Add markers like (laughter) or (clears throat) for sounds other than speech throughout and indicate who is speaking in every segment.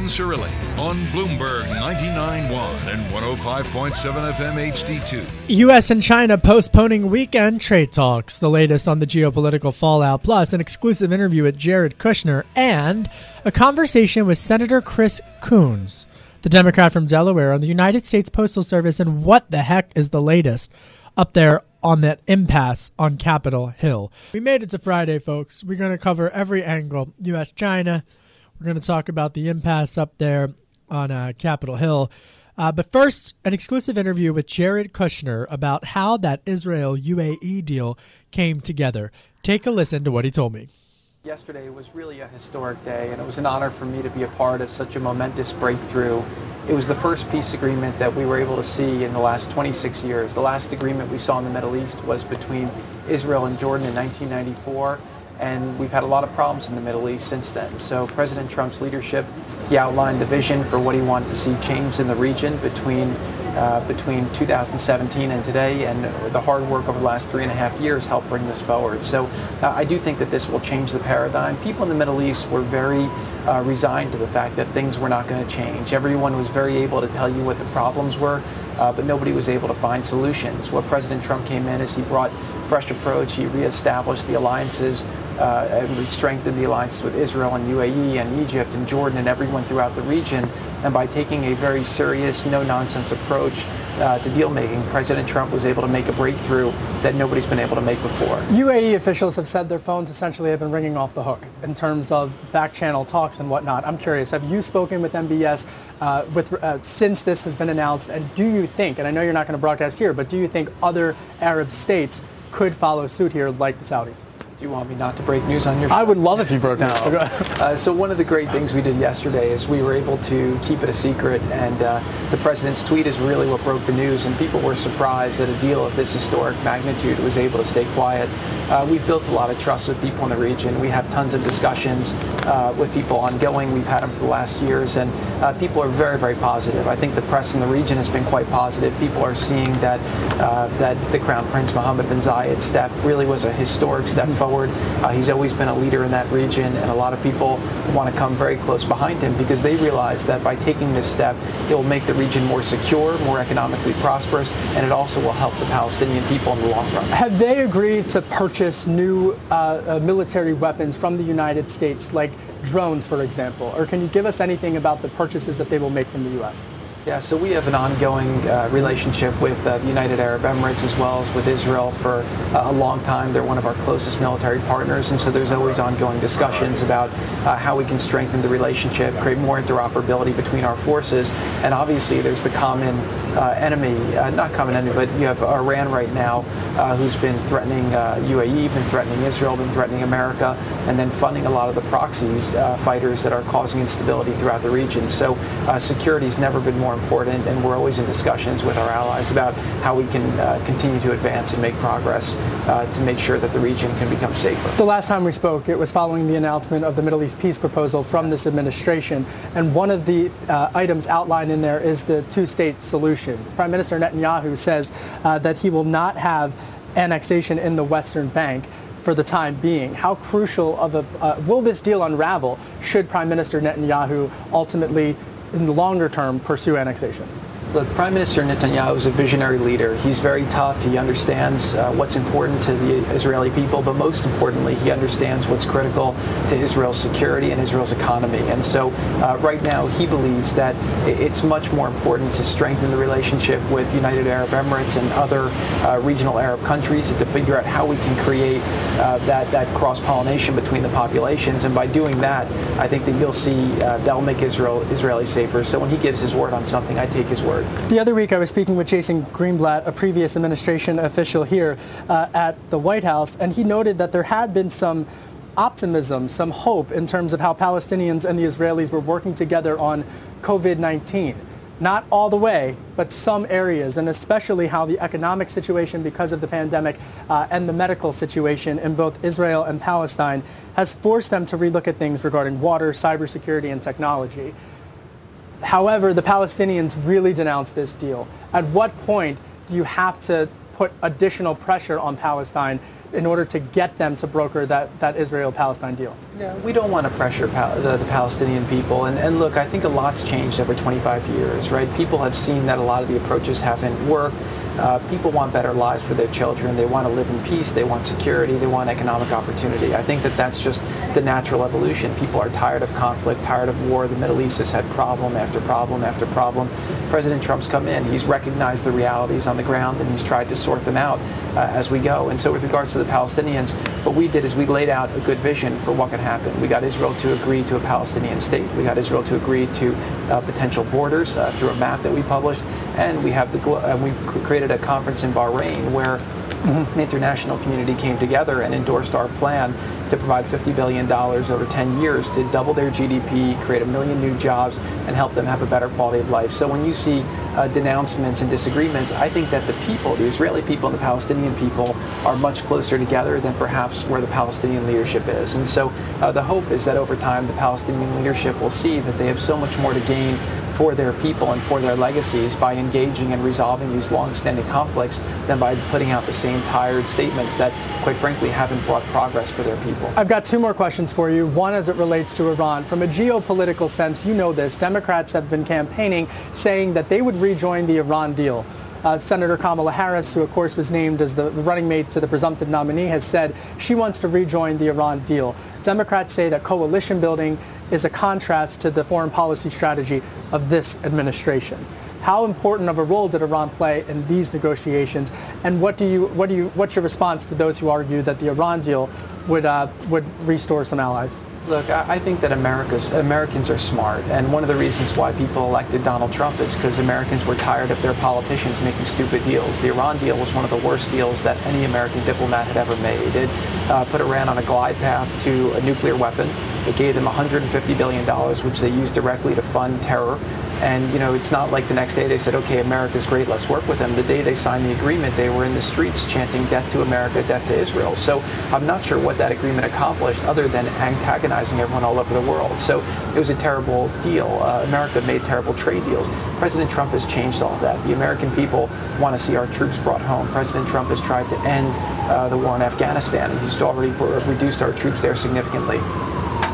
Speaker 1: Cirilli on Bloomberg 99.1 and 105.7 FM HD2.
Speaker 2: U.S. and China postponing weekend trade talks. The latest on the geopolitical fallout, plus an exclusive interview with Jared Kushner and a conversation with Senator Chris Coons, the Democrat from Delaware, on the United States Postal Service and what the heck is the latest up there on that impasse on Capitol Hill. We made it to Friday, folks. We're going to cover every angle U.S. China we're going to talk about the impasse up there on uh, Capitol Hill. Uh, but first, an exclusive interview with Jared Kushner about how that Israel UAE deal came together. Take a listen to what he told me.
Speaker 3: Yesterday was really a historic day, and it was an honor for me to be a part of such a momentous breakthrough. It was the first peace agreement that we were able to see in the last 26 years. The last agreement we saw in the Middle East was between Israel and Jordan in 1994 and we've had a lot of problems in the Middle East since then. So President Trump's leadership, he outlined the vision for what he wanted to see changed in the region between uh, between 2017 and today, and the hard work over the last three and a half years helped bring this forward. So uh, I do think that this will change the paradigm. People in the Middle East were very uh, resigned to the fact that things were not going to change. Everyone was very able to tell you what the problems were, uh, but nobody was able to find solutions. What President Trump came in is he brought fresh approach. He reestablished the alliances uh, and strengthened the alliances with Israel and UAE and Egypt and Jordan and everyone throughout the region. And by taking a very serious, no-nonsense approach uh, to deal making, President Trump was able to make a breakthrough that nobody's been able to make before.
Speaker 4: UAE officials have said their phones essentially have been ringing off the hook in terms of back channel talks and whatnot. I'm curious, have you spoken with MBS uh, with, uh, since this has been announced? And do you think, and I know you're not going to broadcast here, but do you think other Arab states could follow suit here like the Saudis?
Speaker 3: You want me not to break news on your show?
Speaker 4: I would love if you broke
Speaker 3: no.
Speaker 4: news.
Speaker 3: uh, so one of the great things we did yesterday is we were able to keep it a secret, and uh, the president's tweet is really what broke the news, and people were surprised that a deal of this historic magnitude was able to stay quiet. Uh, we've built a lot of trust with people in the region. We have tons of discussions uh, with people ongoing. We've had them for the last years, and uh, people are very, very positive. I think the press in the region has been quite positive. People are seeing that uh, that the Crown Prince Mohammed bin Zayed step really was a historic step mm-hmm. Uh, he's always been a leader in that region, and a lot of people want to come very close behind him because they realize that by taking this step, it will make the region more secure, more economically prosperous, and it also will help the Palestinian people in the long run.
Speaker 4: Have they agreed to purchase new uh, uh, military weapons from the United States, like drones, for example? Or can you give us anything about the purchases that they will make from the U.S.?
Speaker 3: Yeah, so we have an ongoing uh, relationship with uh, the United Arab Emirates as well as with Israel for uh, a long time. They're one of our closest military partners, and so there's always ongoing discussions about uh, how we can strengthen the relationship, create more interoperability between our forces, and obviously there's the common uh, enemy, uh, not common enemy, but you have Iran right now who's been threatening UAE, been threatening Israel, been threatening America, and then funding a lot of the proxies fighters that are causing instability throughout the region. So security's never been more more important, and we're always in discussions with our allies about how we can uh, continue to advance and make progress uh, to make sure that the region can become safer.
Speaker 4: The last time we spoke, it was following the announcement of the Middle East peace proposal from this administration, and one of the uh, items outlined in there is the two-state solution. Prime Minister Netanyahu says uh, that he will not have annexation in the Western Bank for the time being. How crucial of a uh, will this deal unravel should Prime Minister Netanyahu ultimately in the longer term, pursue annexation?
Speaker 3: Look, Prime Minister Netanyahu is a visionary leader. He's very tough. He understands uh, what's important to the Israeli people, but most importantly, he understands what's critical to Israel's security and Israel's economy. And so, uh, right now, he believes that it's much more important to strengthen the relationship with United Arab Emirates and other uh, regional Arab countries and to figure out how we can create uh, that that cross pollination between the populations. And by doing that, I think that you'll see uh, that'll make Israel Israeli safer. So when he gives his word on something, I take his word.
Speaker 4: The other week, I was speaking with Jason Greenblatt, a previous administration official here uh, at the White House, and he noted that there had been some optimism, some hope in terms of how Palestinians and the Israelis were working together on COVID-19. Not all the way, but some areas, and especially how the economic situation because of the pandemic uh, and the medical situation in both Israel and Palestine has forced them to relook at things regarding water, cybersecurity, and technology. However, the Palestinians really denounced this deal. At what point do you have to put additional pressure on Palestine in order to get them to broker that, that Israel-Palestine deal?
Speaker 3: Yeah, we don't want to pressure pal- the, the, Palestinian people. And, and look, I think a lot's changed over 25 years, right? People have seen that a lot of the approaches haven't worked. Uh, people want better lives for their children. They want to live in peace. They want security. They want economic opportunity. I think that that's just the natural evolution. People are tired of conflict, tired of war. The Middle East has had problem after problem after problem. President Trump's come in. He's recognized the realities on the ground and he's tried to sort them out uh, as we go. And so with regards to the Palestinians, what we did is we laid out a good vision for what could happen. We got Israel to agree to a Palestinian state. We got Israel to agree to uh, potential borders uh, through a map that we published. And we have the uh, we created a conference in Bahrain where mm-hmm. the international community came together and endorsed our plan to provide $50 billion over 10 years to double their GDP, create a million new jobs, and help them have a better quality of life. So when you see uh, denouncements and disagreements, I think that the people, the Israeli people and the Palestinian people, are much closer together than perhaps where the Palestinian leadership is. And so uh, the hope is that over time the Palestinian leadership will see that they have so much more to gain for their people and for their legacies by engaging and resolving these long-standing conflicts than by putting out the same tired statements that, quite frankly, haven't brought progress for their people.
Speaker 4: I've got two more questions for you. One as it relates to Iran. From a geopolitical sense, you know this. Democrats have been campaigning saying that they would rejoin the Iran deal. Uh, Senator Kamala Harris, who of course was named as the running mate to the presumptive nominee, has said she wants to rejoin the Iran deal. Democrats say that coalition building is a contrast to the foreign policy strategy of this administration. How important of a role did Iran play in these negotiations, and what do you, what do you, what's your response to those who argue that the Iran deal would uh, would restore some allies?
Speaker 3: Look, I think that America's, Americans are smart, and one of the reasons why people elected Donald Trump is because Americans were tired of their politicians making stupid deals. The Iran deal was one of the worst deals that any American diplomat had ever made. It uh, put Iran on a glide path to a nuclear weapon. It gave them $150 billion, which they used directly to fund terror. And, you know, it's not like the next day they said, okay, America's great, let's work with them. The day they signed the agreement, they were in the streets chanting death to America, death to Israel. So I'm not sure what that agreement accomplished other than antagonizing everyone all over the world. So it was a terrible deal. Uh, America made terrible trade deals. President Trump has changed all that. The American people want to see our troops brought home. President Trump has tried to end uh, the war in Afghanistan. He's already reduced our troops there significantly.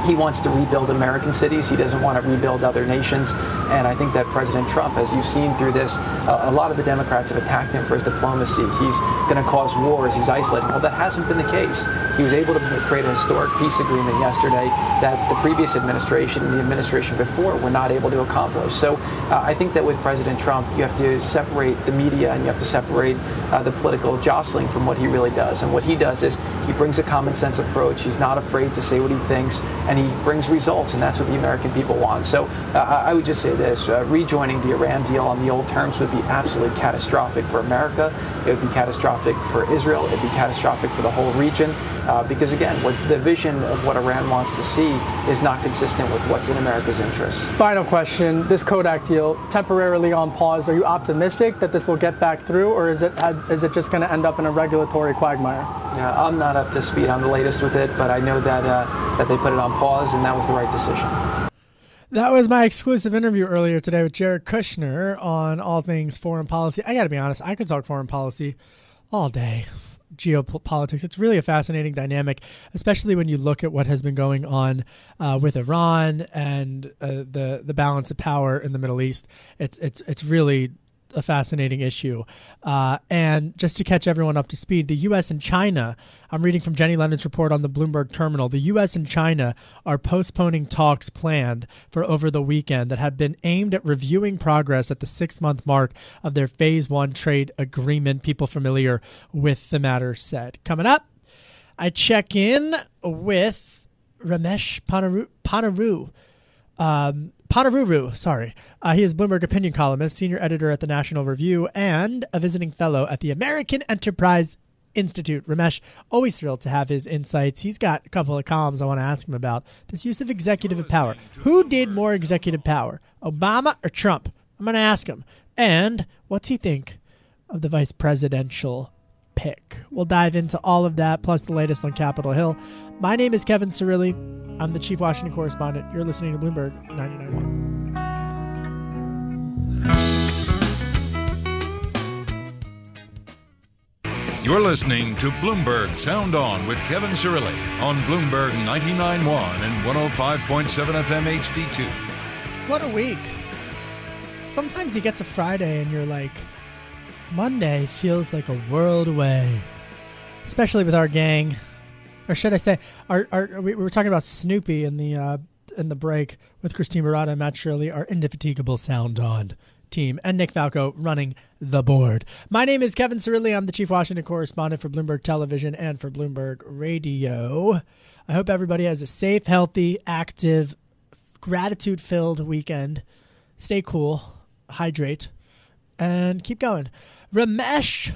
Speaker 3: He wants to rebuild American cities. He doesn't want to rebuild other nations. And I think that President Trump, as you've seen through this, uh, a lot of the Democrats have attacked him for his diplomacy. He's going to cause wars. He's isolating. Well, that hasn't been the case. He was able to create a historic peace agreement yesterday that the previous administration and the administration before were not able to accomplish. So uh, I think that with President Trump, you have to separate the media and you have to separate uh, the political jostling from what he really does. And what he does is he brings a common sense approach. He's not afraid to say what he thinks, and he brings results, and that's what the American people want. So uh, I would just say this, uh, rejoining the Iran deal on the old terms would be absolutely catastrophic for America. It would be catastrophic for Israel. It would be catastrophic for the whole region. Uh, because again, what the vision of what Iran wants to see is not consistent with what's in America's interests.
Speaker 4: Final question: This Kodak deal temporarily on pause. Are you optimistic that this will get back through, or is it is it just going to end up in a regulatory quagmire?
Speaker 3: Yeah, I'm not up to speed on the latest with it, but I know that uh, that they put it on pause, and that was the right decision.
Speaker 2: That was my exclusive interview earlier today with Jared Kushner on all things foreign policy. I got to be honest, I could talk foreign policy all day geopolitics. It's really a fascinating dynamic, especially when you look at what has been going on uh, with Iran and uh, the the balance of power in the Middle East. It's it's it's really a fascinating issue. Uh, and just to catch everyone up to speed, the U.S. and China, I'm reading from Jenny Leonard's report on the Bloomberg terminal, the U.S. and China are postponing talks planned for over the weekend that have been aimed at reviewing progress at the six month mark of their phase one trade agreement. People familiar with the matter said. Coming up, I check in with Ramesh Panaru. Panaru um, Panaruru, sorry. Uh, he is Bloomberg opinion columnist, senior editor at the National Review, and a visiting fellow at the American Enterprise Institute. Ramesh, always thrilled to have his insights. He's got a couple of columns I want to ask him about. This use of executive power. Who did more executive power, Obama or Trump? I'm going to ask him. And what's he think of the vice presidential pick? We'll dive into all of that, plus the latest on Capitol Hill. My name is Kevin Cirilli. I'm the chief Washington correspondent. You're listening to Bloomberg 99.1.
Speaker 1: You're listening to Bloomberg Sound On with Kevin Cirilli on Bloomberg 99.1 and 105.7 FM HD2.
Speaker 2: What a week. Sometimes you get to Friday and you're like, Monday feels like a world away. Especially with our gang or should I say, our, our we, were talking about Snoopy in the uh, in the break with Christine Murata and Matt Shirley, our indefatigable sound on team, and Nick Falco running the board. My name is Kevin Cirilli. I'm the chief Washington correspondent for Bloomberg Television and for Bloomberg Radio. I hope everybody has a safe, healthy, active, gratitude filled weekend. Stay cool, hydrate, and keep going. Ramesh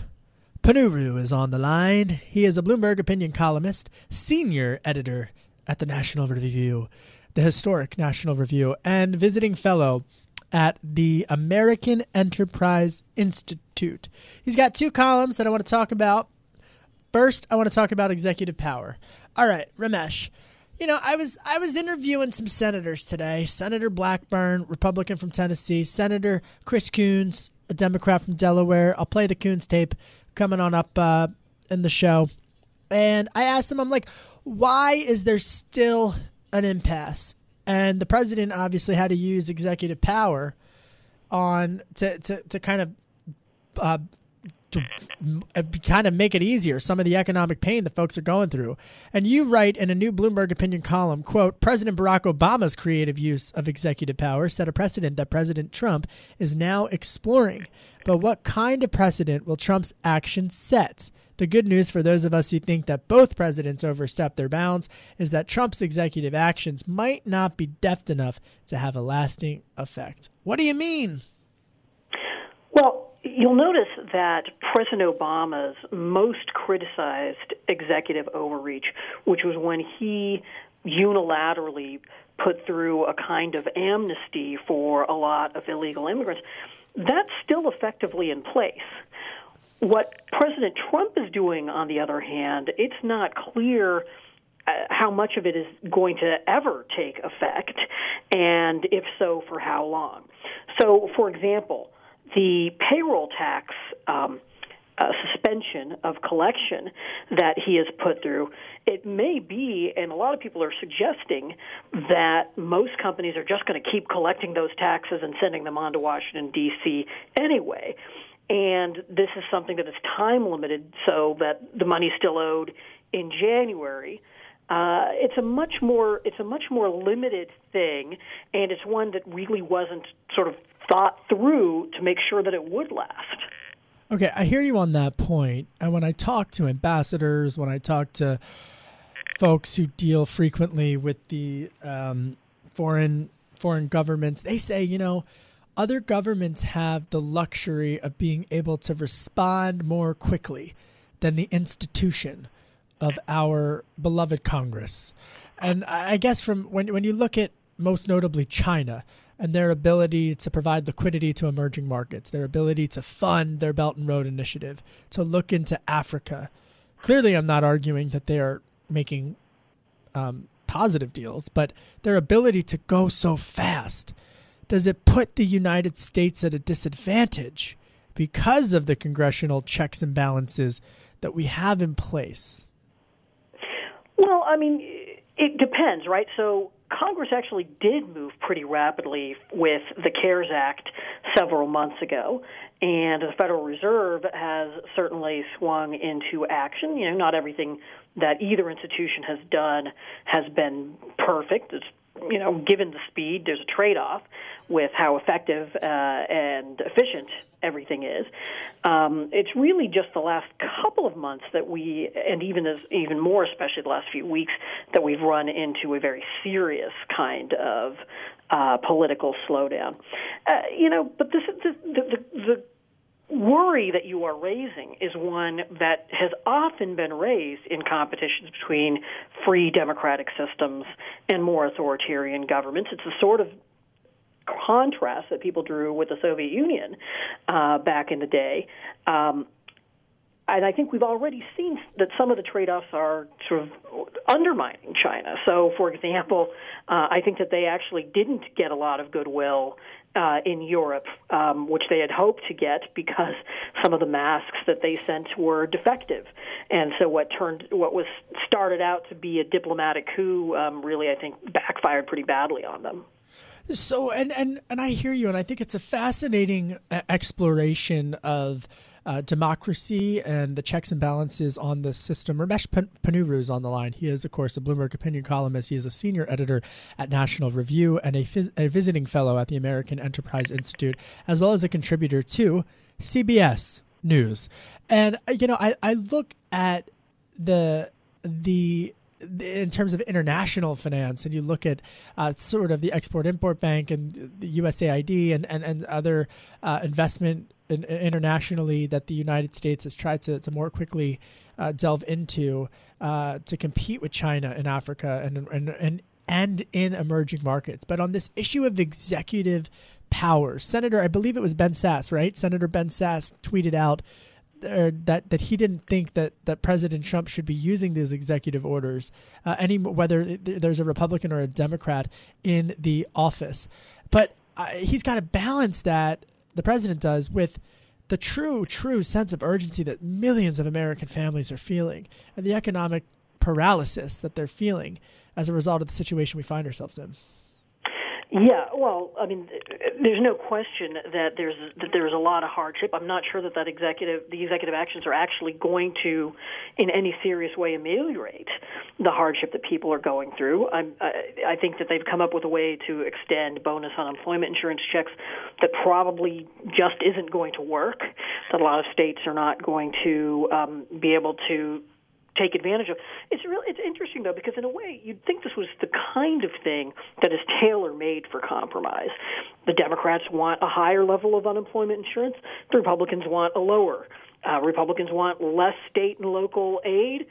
Speaker 2: Ponnuru is on the line. He is a Bloomberg opinion columnist, senior editor at the National Review, the historic National Review, and visiting fellow at the American Enterprise Institute. He's got two columns that I want to talk about. First, I want to talk about executive power. All right, Ramesh. You know, I was I was interviewing some senators today. Senator Blackburn, Republican from Tennessee, Senator Chris Coons, a Democrat from Delaware. I'll play the Coons tape coming on up uh, in the show. And I asked him, I'm like, why is there still an impasse? And the president obviously had to use executive power on to, to, to kind of uh, to uh, kind of make it easier some of the economic pain that folks are going through. And you write in a new Bloomberg opinion column, quote, President Barack Obama's creative use of executive power set a precedent that President Trump is now exploring. But what kind of precedent will Trump's actions set? The good news for those of us who think that both presidents overstepped their bounds is that Trump's executive actions might not be deft enough to have a lasting effect. What do you mean?
Speaker 5: Well, You'll notice that President Obama's most criticized executive overreach, which was when he unilaterally put through a kind of amnesty for a lot of illegal immigrants, that's still effectively in place. What President Trump is doing, on the other hand, it's not clear uh, how much of it is going to ever take effect, and if so, for how long. So, for example, the payroll tax um, uh, suspension of collection that he has put through, it may be, and a lot of people are suggesting that most companies are just going to keep collecting those taxes and sending them on to Washington, D.C. anyway. And this is something that is time limited so that the money is still owed in January. Uh, it's a much more it's a much more limited thing, and it's one that really wasn't sort of thought through to make sure that it would last.
Speaker 2: Okay, I hear you on that point. And when I talk to ambassadors, when I talk to folks who deal frequently with the um, foreign foreign governments, they say, you know, other governments have the luxury of being able to respond more quickly than the institution of our beloved Congress. And I guess from when when you look at most notably China, and their ability to provide liquidity to emerging markets, their ability to fund their Belt and Road Initiative, to look into Africa. Clearly, I'm not arguing that they are making um, positive deals, but their ability to go so fast does it put the United States at a disadvantage because of the congressional checks and balances that we have in place?
Speaker 5: Well, I mean, it depends, right? So Congress actually did move pretty rapidly with the CARES Act several months ago. And the Federal Reserve has certainly swung into action. You know, not everything that either institution has done has been perfect. It's you know, given the speed, there's a trade-off with how effective uh, and efficient everything is. Um, it's really just the last couple of months that we, and even as even more, especially the last few weeks, that we've run into a very serious kind of uh, political slowdown. Uh, you know, but this, is the, the, the worry that you are raising is one that has often been raised in competitions between free democratic systems and more authoritarian governments. It's the sort of contrast that people drew with the Soviet Union uh, back in the day. Um, and I think we've already seen that some of the trade-offs are sort of undermining China. So, for example, uh, I think that they actually didn't get a lot of goodwill uh, in Europe, um, which they had hoped to get because some of the masks that they sent were defective, and so what turned what was started out to be a diplomatic coup um, really, I think, backfired pretty badly on them.
Speaker 2: So, and and and I hear you, and I think it's a fascinating uh, exploration of. Uh, democracy and the checks and balances on the system. Ramesh Ponnuru is on the line. He is, of course, a Bloomberg opinion columnist. He is a senior editor at National Review and a, phys- a visiting fellow at the American Enterprise Institute, as well as a contributor to CBS News. And uh, you know, I, I look at the the in terms of international finance, and you look at uh, sort of the Export Import Bank and the USAID and, and, and other uh, investment in, internationally that the United States has tried to, to more quickly uh, delve into uh, to compete with China in Africa and, and, and, and in emerging markets. But on this issue of executive power, Senator, I believe it was Ben Sasse, right? Senator Ben Sasse tweeted out uh, that that he didn't think that, that President Trump should be using these executive orders, uh, any whether there's a Republican or a Democrat in the office. But uh, he's got to balance that the president does with the true true sense of urgency that millions of American families are feeling and the economic paralysis that they're feeling as a result of the situation we find ourselves in.
Speaker 5: Yeah, well, I mean, there's no question that there's that there's a lot of hardship. I'm not sure that that executive the executive actions are actually going to, in any serious way, ameliorate the hardship that people are going through. I'm, I, I think that they've come up with a way to extend bonus unemployment insurance checks that probably just isn't going to work. That a lot of states are not going to um, be able to take advantage of. It's really it's interesting though because in a way you'd think this was the kind of thing that is tailor made for compromise. The Democrats want a higher level of unemployment insurance. The Republicans want a lower. Uh, Republicans want less state and local aid.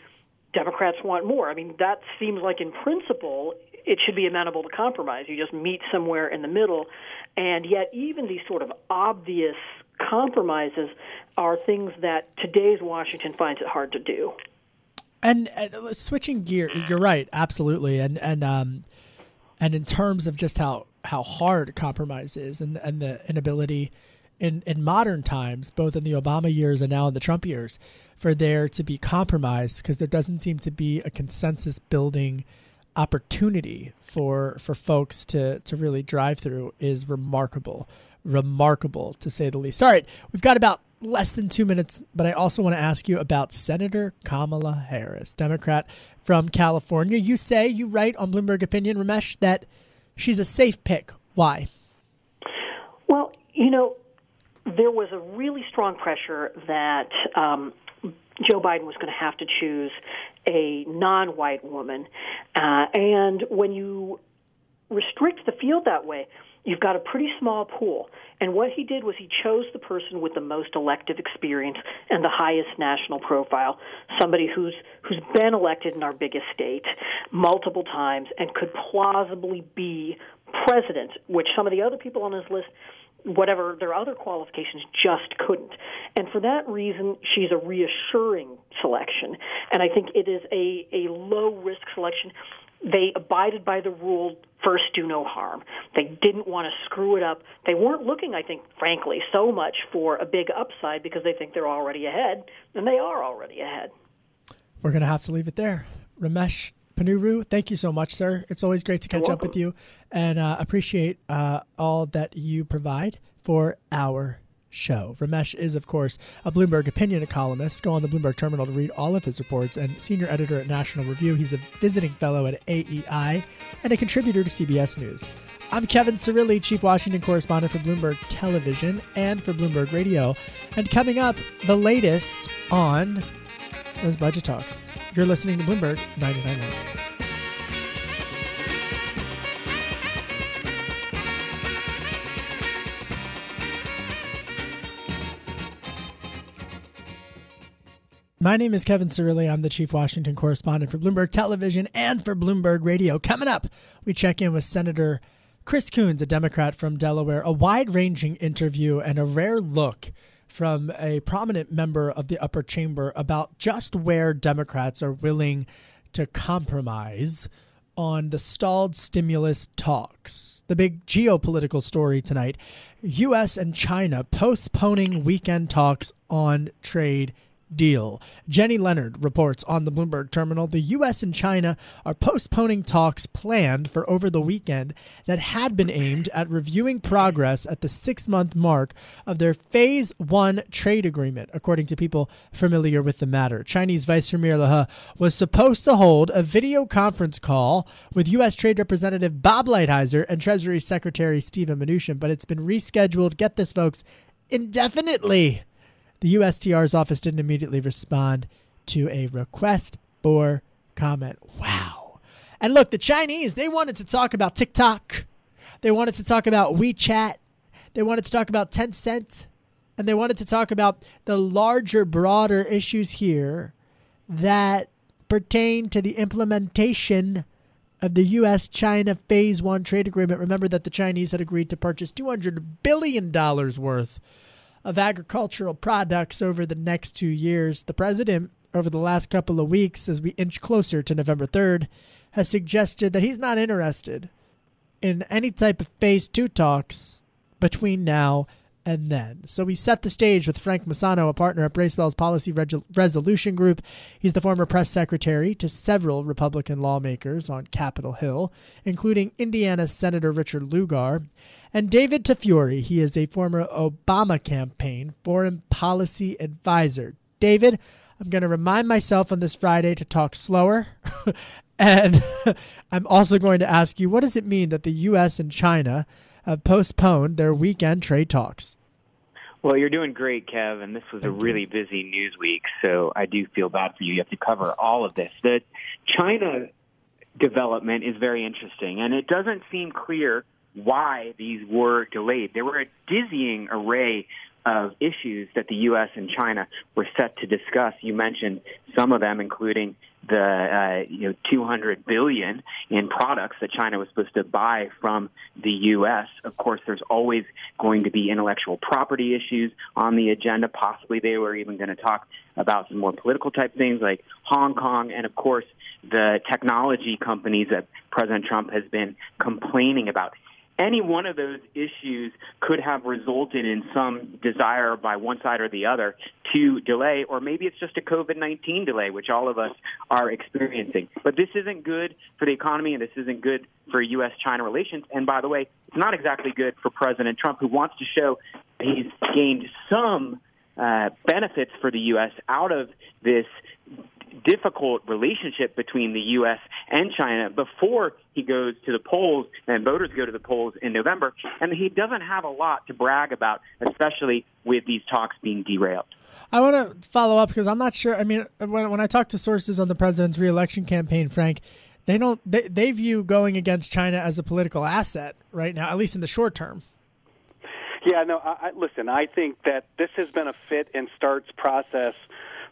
Speaker 5: Democrats want more. I mean, that seems like in principle it should be amenable to compromise. You just meet somewhere in the middle. And yet, even these sort of obvious compromises are things that today's Washington finds it hard to do.
Speaker 2: And, and uh, switching gear, you're right, absolutely. And and um, and in terms of just how how hard compromise is, and and the inability in in modern times, both in the Obama years and now in the Trump years, for there to be compromise because there doesn't seem to be a consensus building opportunity for for folks to to really drive through is remarkable. Remarkable to say the least. All right we've got about less than two minutes, but I also want to ask you about Senator Kamala Harris, Democrat from California. You say, you write on Bloomberg Opinion, Ramesh, that she's a safe pick. Why?
Speaker 5: Well, you know, there was a really strong pressure that um, Joe Biden was going to have to choose a non white woman. Uh, and when you restrict the field that way, you've got a pretty small pool. And what he did was he chose the person with the most elective experience and the highest national profile, somebody who's who's been elected in our biggest state multiple times and could plausibly be president, which some of the other people on his list whatever their other qualifications just couldn't. And for that reason, she's a reassuring selection. And I think it is a, a low risk selection they abided by the rule first do no harm. They didn't want to screw it up. They weren't looking, I think, frankly, so much for a big upside because they think they're already ahead, and they are already ahead.
Speaker 2: We're going to have to leave it there. Ramesh Ponnuru, thank you so much, sir. It's always great to catch up with you and uh, appreciate uh, all that you provide for our show. Ramesh is, of course, a Bloomberg opinion columnist. Go on the Bloomberg terminal to read all of his reports, and senior editor at National Review. He's a visiting fellow at AEI and a contributor to CBS News. I'm Kevin Cirilli, Chief Washington Correspondent for Bloomberg Television and for Bloomberg Radio. And coming up, the latest on those budget talks. You're listening to Bloomberg 99.1. My name is Kevin Cirilli. I'm the Chief Washington Correspondent for Bloomberg Television and for Bloomberg Radio. Coming up, we check in with Senator Chris Coons, a Democrat from Delaware, a wide ranging interview and a rare look from a prominent member of the upper chamber about just where Democrats are willing to compromise on the stalled stimulus talks. The big geopolitical story tonight U.S. and China postponing weekend talks on trade deal. Jenny Leonard reports on the Bloomberg terminal the U.S. and China are postponing talks planned for over the weekend that had been aimed at reviewing progress at the six month mark of their Phase 1 trade agreement, according to people familiar with the matter. Chinese Vice Premier He was supposed to hold a video conference call with U.S. Trade Representative Bob Lighthizer and Treasury Secretary Steven Mnuchin, but it's been rescheduled, get this, folks, indefinitely the USTR's office didn't immediately respond to a request for comment. Wow. And look, the Chinese, they wanted to talk about TikTok. They wanted to talk about WeChat. They wanted to talk about Tencent. And they wanted to talk about the larger, broader issues here that pertain to the implementation of the U.S. China Phase 1 trade agreement. Remember that the Chinese had agreed to purchase $200 billion worth of agricultural products over the next two years. The president, over the last couple of weeks, as we inch closer to November 3rd, has suggested that he's not interested in any type of phase two talks between now and then. So we set the stage with Frank Maisano, a partner at Bracewell's Policy Resolution Group. He's the former press secretary to several Republican lawmakers on Capitol Hill, including Indiana Senator Richard Lugar. And David Tafuri, he is a former Obama campaign foreign policy advisor. David, I'm going to remind myself on this Friday to talk slower. (laughs) and (laughs) I'm also going to ask you what does it mean that the U.S. and China have postponed their weekend trade talks?
Speaker 6: Well, you're doing great, Kev, and this was Thank a really you. busy news week, so I do feel bad for you. You have to cover all of this. The China development is very interesting, and it doesn't seem clear why these were delayed. There were a dizzying array of issues that the U.S. and China were set to discuss. You mentioned some of them, including the uh, you know 200 billion in products that China was supposed to buy from the U.S. Of course, there's always going to be intellectual property issues on the agenda. Possibly they were even going to talk about some more political type things like Hong Kong, and of course the technology companies that President Trump has been complaining about any one of those issues could have resulted in some desire by one side or the other to delay, or maybe it's just a COVID 19 delay, which all of us are experiencing. But this isn't good for the economy, and this isn't good for U.S. China relations. And by the way, it's not exactly good for President Trump, who wants to show he's gained some uh, benefits for the U.S. out of this difficult relationship between the U.S. and China before he goes to the polls and voters go to the polls in November. And he doesn't have a lot to brag about, especially with these talks being derailed.
Speaker 2: I want to follow up because I'm not sure. I mean, when, when I talk to sources on the president's reelection campaign, Frank, they don't they, they view going against China as a political asset right now, at least in the short term.
Speaker 7: Yeah, no. I, I, listen, I think that this has been a fit and starts process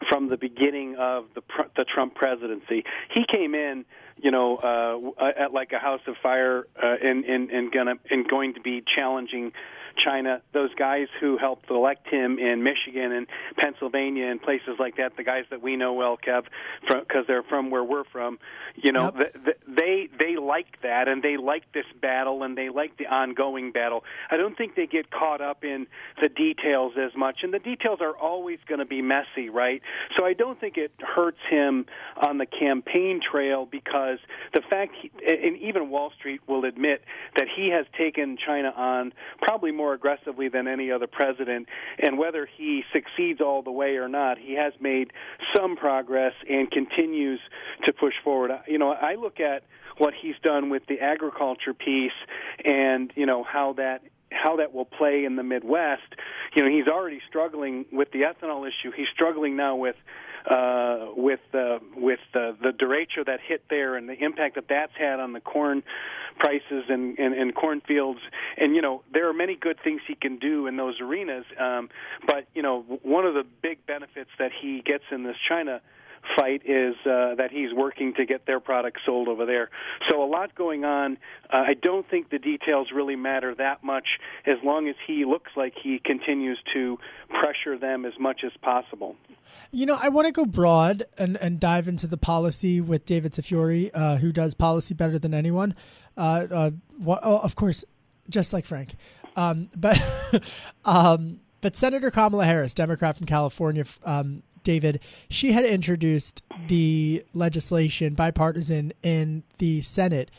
Speaker 7: from the beginning of the the Trump presidency. He came in, you know, uh, at like a house of fire, uh, and and and gonna and going to be challenging China, those guys who helped elect him in Michigan and Pennsylvania and places like that, the guys that we know well, Kev, because they're from where we're from, you know, yep. the, the, they they like that and they like this battle and they like the ongoing battle. I don't think they get caught up in the details as much, and the details are always going to be messy, right? So I don't think it hurts him on the campaign trail because because the fact, he, and even Wall Street will admit that he has taken China on probably more aggressively than any other president. And whether he succeeds all the way or not, he has made some progress and continues to push forward. You know, I look at what he's done with the agriculture piece and you know how that how that will play in the Midwest. You know, he's already struggling with the ethanol issue. He's struggling now with uh, with uh, with uh, the derecho that hit there and the impact that that's had on the corn prices and, and, and cornfields. And you know, there are many good things he can do in those arenas. Um, but you know, one of the big benefits that he gets in this China fight is uh, that he's working to get their products sold over there. So a lot going on. Uh, I don't think the details really matter that much as long as he looks like he continues to pressure them as much as possible.
Speaker 2: You know, I want to go broad and, and dive into the policy with David Tafuri, uh, who does policy better than anyone. Uh, uh, oh, of course, just like Frank. Um, but (laughs) um, but Senator Kamala Harris, Democrat from California, um, David, she had introduced the legislation, bipartisan, in the Senate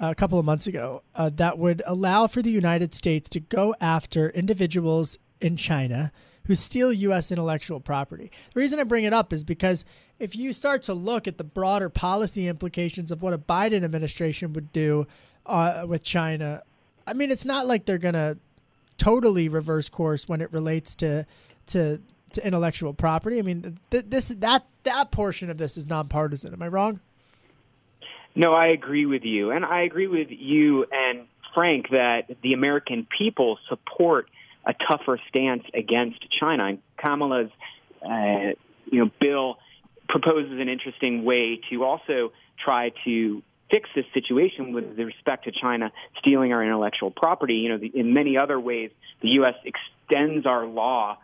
Speaker 2: a couple of months ago uh, that would allow for the United States to go after individuals in China who steal U.S. intellectual property. The reason I bring it up is because if you start to look at the broader policy implications of what a Biden administration would do uh, with China, I mean, it's not like they're going to totally reverse course when it relates to to to intellectual property. I mean, th- this that that portion of this is nonpartisan. Am I wrong?
Speaker 6: No, I agree with you, and I agree with you and Frank that the American people support a tougher stance against China. And Kamala's, uh, you know, bill proposes an interesting way to also try to fix this situation with respect to China stealing our intellectual property. You know, in many other ways, the U.S. extends our law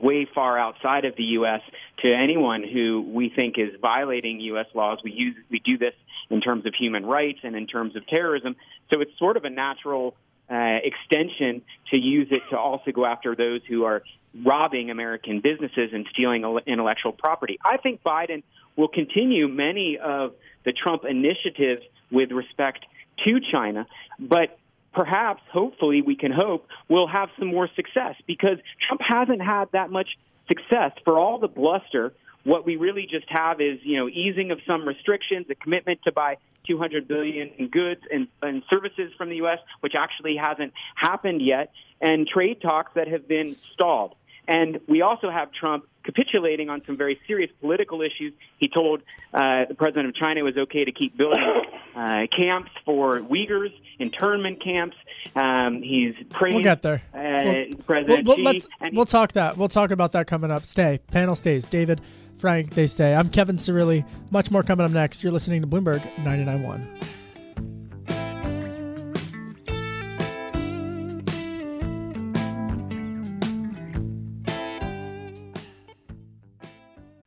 Speaker 6: way far outside of the U.S. to anyone who we think is violating U.S. laws. We use we do this in terms of human rights and in terms of terrorism. So it's sort of a natural uh, extension to use it to also go after those who are robbing American businesses and stealing intellectual property. I think Biden will continue many of the Trump initiatives with respect to China, but perhaps, hopefully, we can hope we'll have some more success because Trump hasn't had that much success for all the bluster. What we really just have is, you know, easing of some restrictions, a commitment to buy 200 billion in goods and, and services from the U.S., which actually hasn't happened yet, and trade talks that have been stalled. And we also have Trump capitulating on some very serious political issues. He told uh, the president of China it was okay to keep building uh, camps for Uyghurs, internment camps. Um, he's praised
Speaker 2: we'll get there.
Speaker 6: Uh, we'll, President
Speaker 2: we'll,
Speaker 6: Xi,
Speaker 2: let's, we'll talk that. We'll talk about that coming up. Stay. Panel stays. David, Frank, they stay. I'm Kevin Cirilli. Much more coming up next. You're listening to Bloomberg 99.1.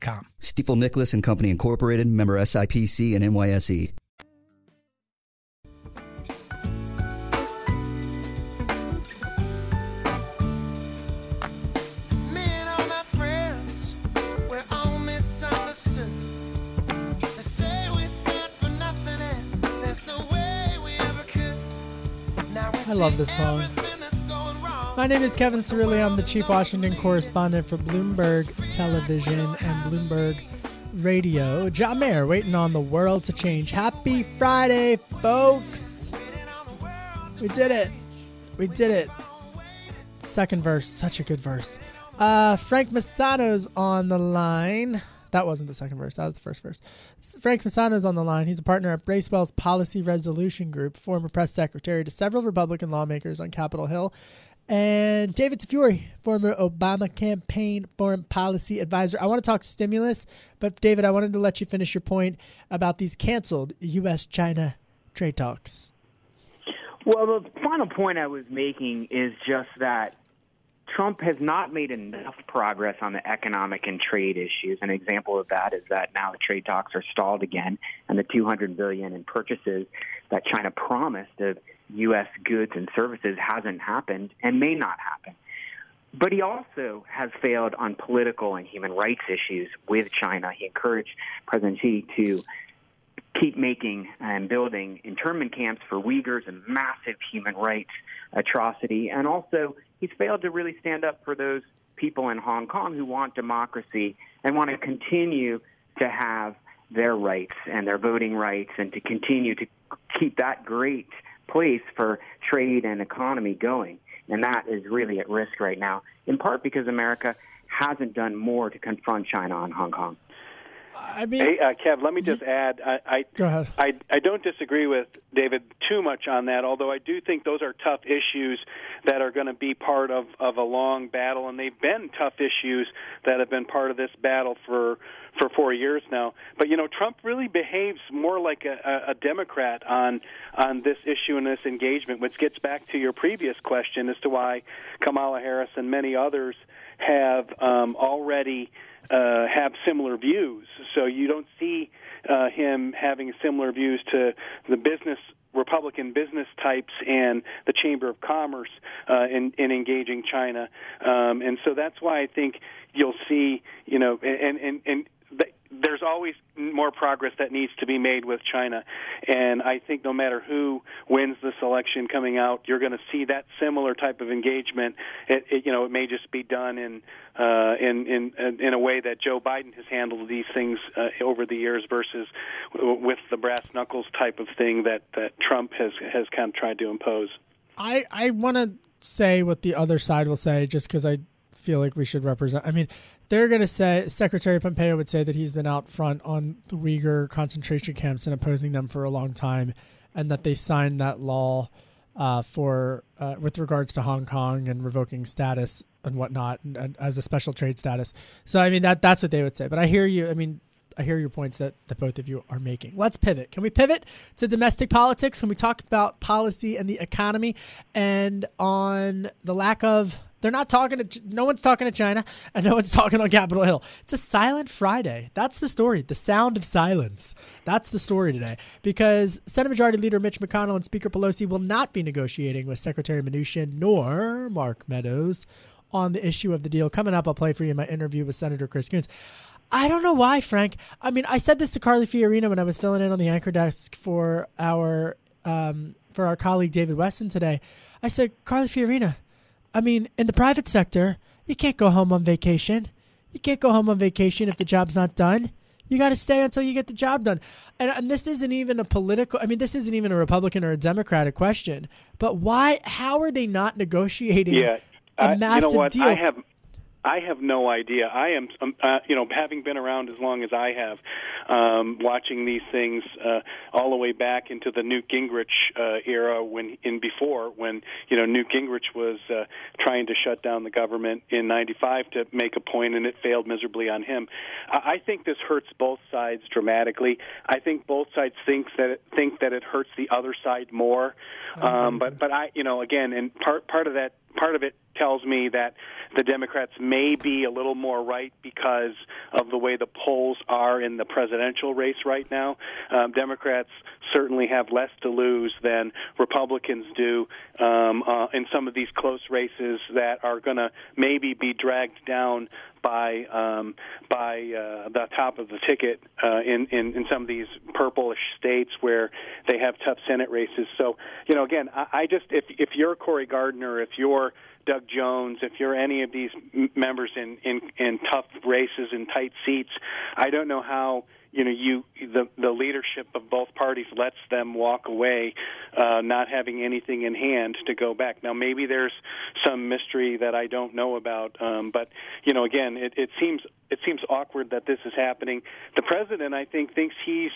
Speaker 8: com.
Speaker 9: Stifel Nicolaus and Company Incorporated, member SIPC and NYSE.
Speaker 2: I love this song. My name is Kevin Cirilli. I'm the Chief Washington correspondent for Bloomberg Television and Bloomberg Radio. John Mayer waiting on the world to change. Happy Friday, folks! We did it. We did it. Second verse, such a good verse. Uh, Frank Maisano's on the line. That wasn't the second verse. That was the first verse. Frank Maisano's on the line. He's a partner at Bracewell's Policy Resolution Group, former press secretary to several Republican lawmakers on Capitol Hill, and David Tafuri, former Obama campaign foreign policy advisor. I want to talk stimulus, but David, I wanted to let you finish your point about these canceled U.S. China trade talks.
Speaker 6: Well, the final point I was making is just that Trump has not made enough progress on the economic and trade issues. An example of that is that now the trade talks are stalled again, and the 200 billion in purchases that China promised of U.S. goods and services hasn't happened and may not happen. But he also has failed on political and human rights issues with China. He encouraged President Xi to keep making and building internment camps for Uyghurs and massive human rights atrocity. And also, he's failed to really stand up for those people in Hong Kong who want democracy and want to continue to have their rights and their voting rights and to continue to keep that great place for trade and economy going. And that is really at risk right now, in part because America hasn't done more to confront China on Hong Kong.
Speaker 2: I mean,
Speaker 7: hey, uh, Kev, let me just add. I, I,
Speaker 2: Go ahead.
Speaker 7: I, I don't disagree with David too much on that, although I do think those are tough issues that are going to be part of, of a long battle, and they've been tough issues that have been part of this battle for for four years now. But you know, Trump really behaves more like a, a Democrat on on this issue and this engagement, which gets back to your previous question as to why Kamala Harris and many others have um, already uh, have similar views. So you don't see uh, him having similar views to the business Republican business types and the Chamber of Commerce uh, in, in engaging China, um, and so that's why I think you'll see, you know, and and and there's always more progress that needs to be made with China, and I think no matter who wins this election coming out, you're going to see that similar type of engagement. It, it, you know, it may just be done in uh, in in in a way that Joe Biden has handled these things uh, over the years versus with the brass knuckles type of thing that that Trump has has kind of tried to impose.
Speaker 2: I I want to say what the other side will say, just because I feel like we should represent. I mean, they're going to say Secretary Pompeo would say that he's been out front on the Uyghur concentration camps and opposing them for a long time, and that they signed that law uh, for uh, with regards to Hong Kong and revoking status and whatnot and, and as a special trade status. So I mean that that's what they would say. But I hear you. I mean. I hear your points that, that both of you are making. Let's pivot. Can we pivot to domestic politics? Can we talk about policy and the economy and on the lack of they're not talking to no one's talking to China and no one's (laughs) talking on Capitol Hill. It's a silent Friday. That's the story. The sound of silence. That's the story today because Senate Majority Leader Mitch McConnell and Speaker Pelosi will not be negotiating with Secretary Mnuchin nor Mark Meadows on the issue of the deal. Coming up, I'll play for you my interview with Senator Chris Coons. I don't know why, Frank. I mean, I said this to Carly Fiorina when I was filling in on the anchor desk for our um, for our colleague David Westin today. I said, Carly Fiorina, I mean, in the private sector, you can't go home on vacation. You can't go home on vacation if the job's not done. You got to stay until you get the job done. And, and, this isn't even a political, I mean, this isn't even a Republican or a Democratic question. But why, how are they not negotiating
Speaker 7: yeah,
Speaker 2: a massive
Speaker 7: you know what?
Speaker 2: deal?
Speaker 7: I have, I have no idea. I am, um, uh, you know, having been around as long as I have, um, watching these things uh, all the way back into the Newt Gingrich uh, era, when in before when you know Newt Gingrich was uh, trying to shut down the government in '95 to make a point, and it failed miserably on him. I, I think this hurts both sides dramatically. I think both sides think that it, think that it hurts the other side more. Um, but but I, you know, again, and part part of that part of it tells me that the Democrats may be a little more right because of the way the polls are in the presidential race right now. Um, Democrats certainly have less to lose than Republicans do um, uh, in some of these close races that are going to maybe be dragged down by um, by uh, the top of the ticket uh, in, in in some of these purplish states where they have tough Senate races. So you know, again, I, I just if if you're Cory Gardner, if you're Doug Jones, if you're any of these members in, in, in tough races and tight seats, I don't know how you know you the the leadership of both parties lets them walk away uh not having anything in hand to go back. Now maybe there's some mystery that I don't know about um but you know again it it seems it seems awkward that this is happening. The president I think thinks he's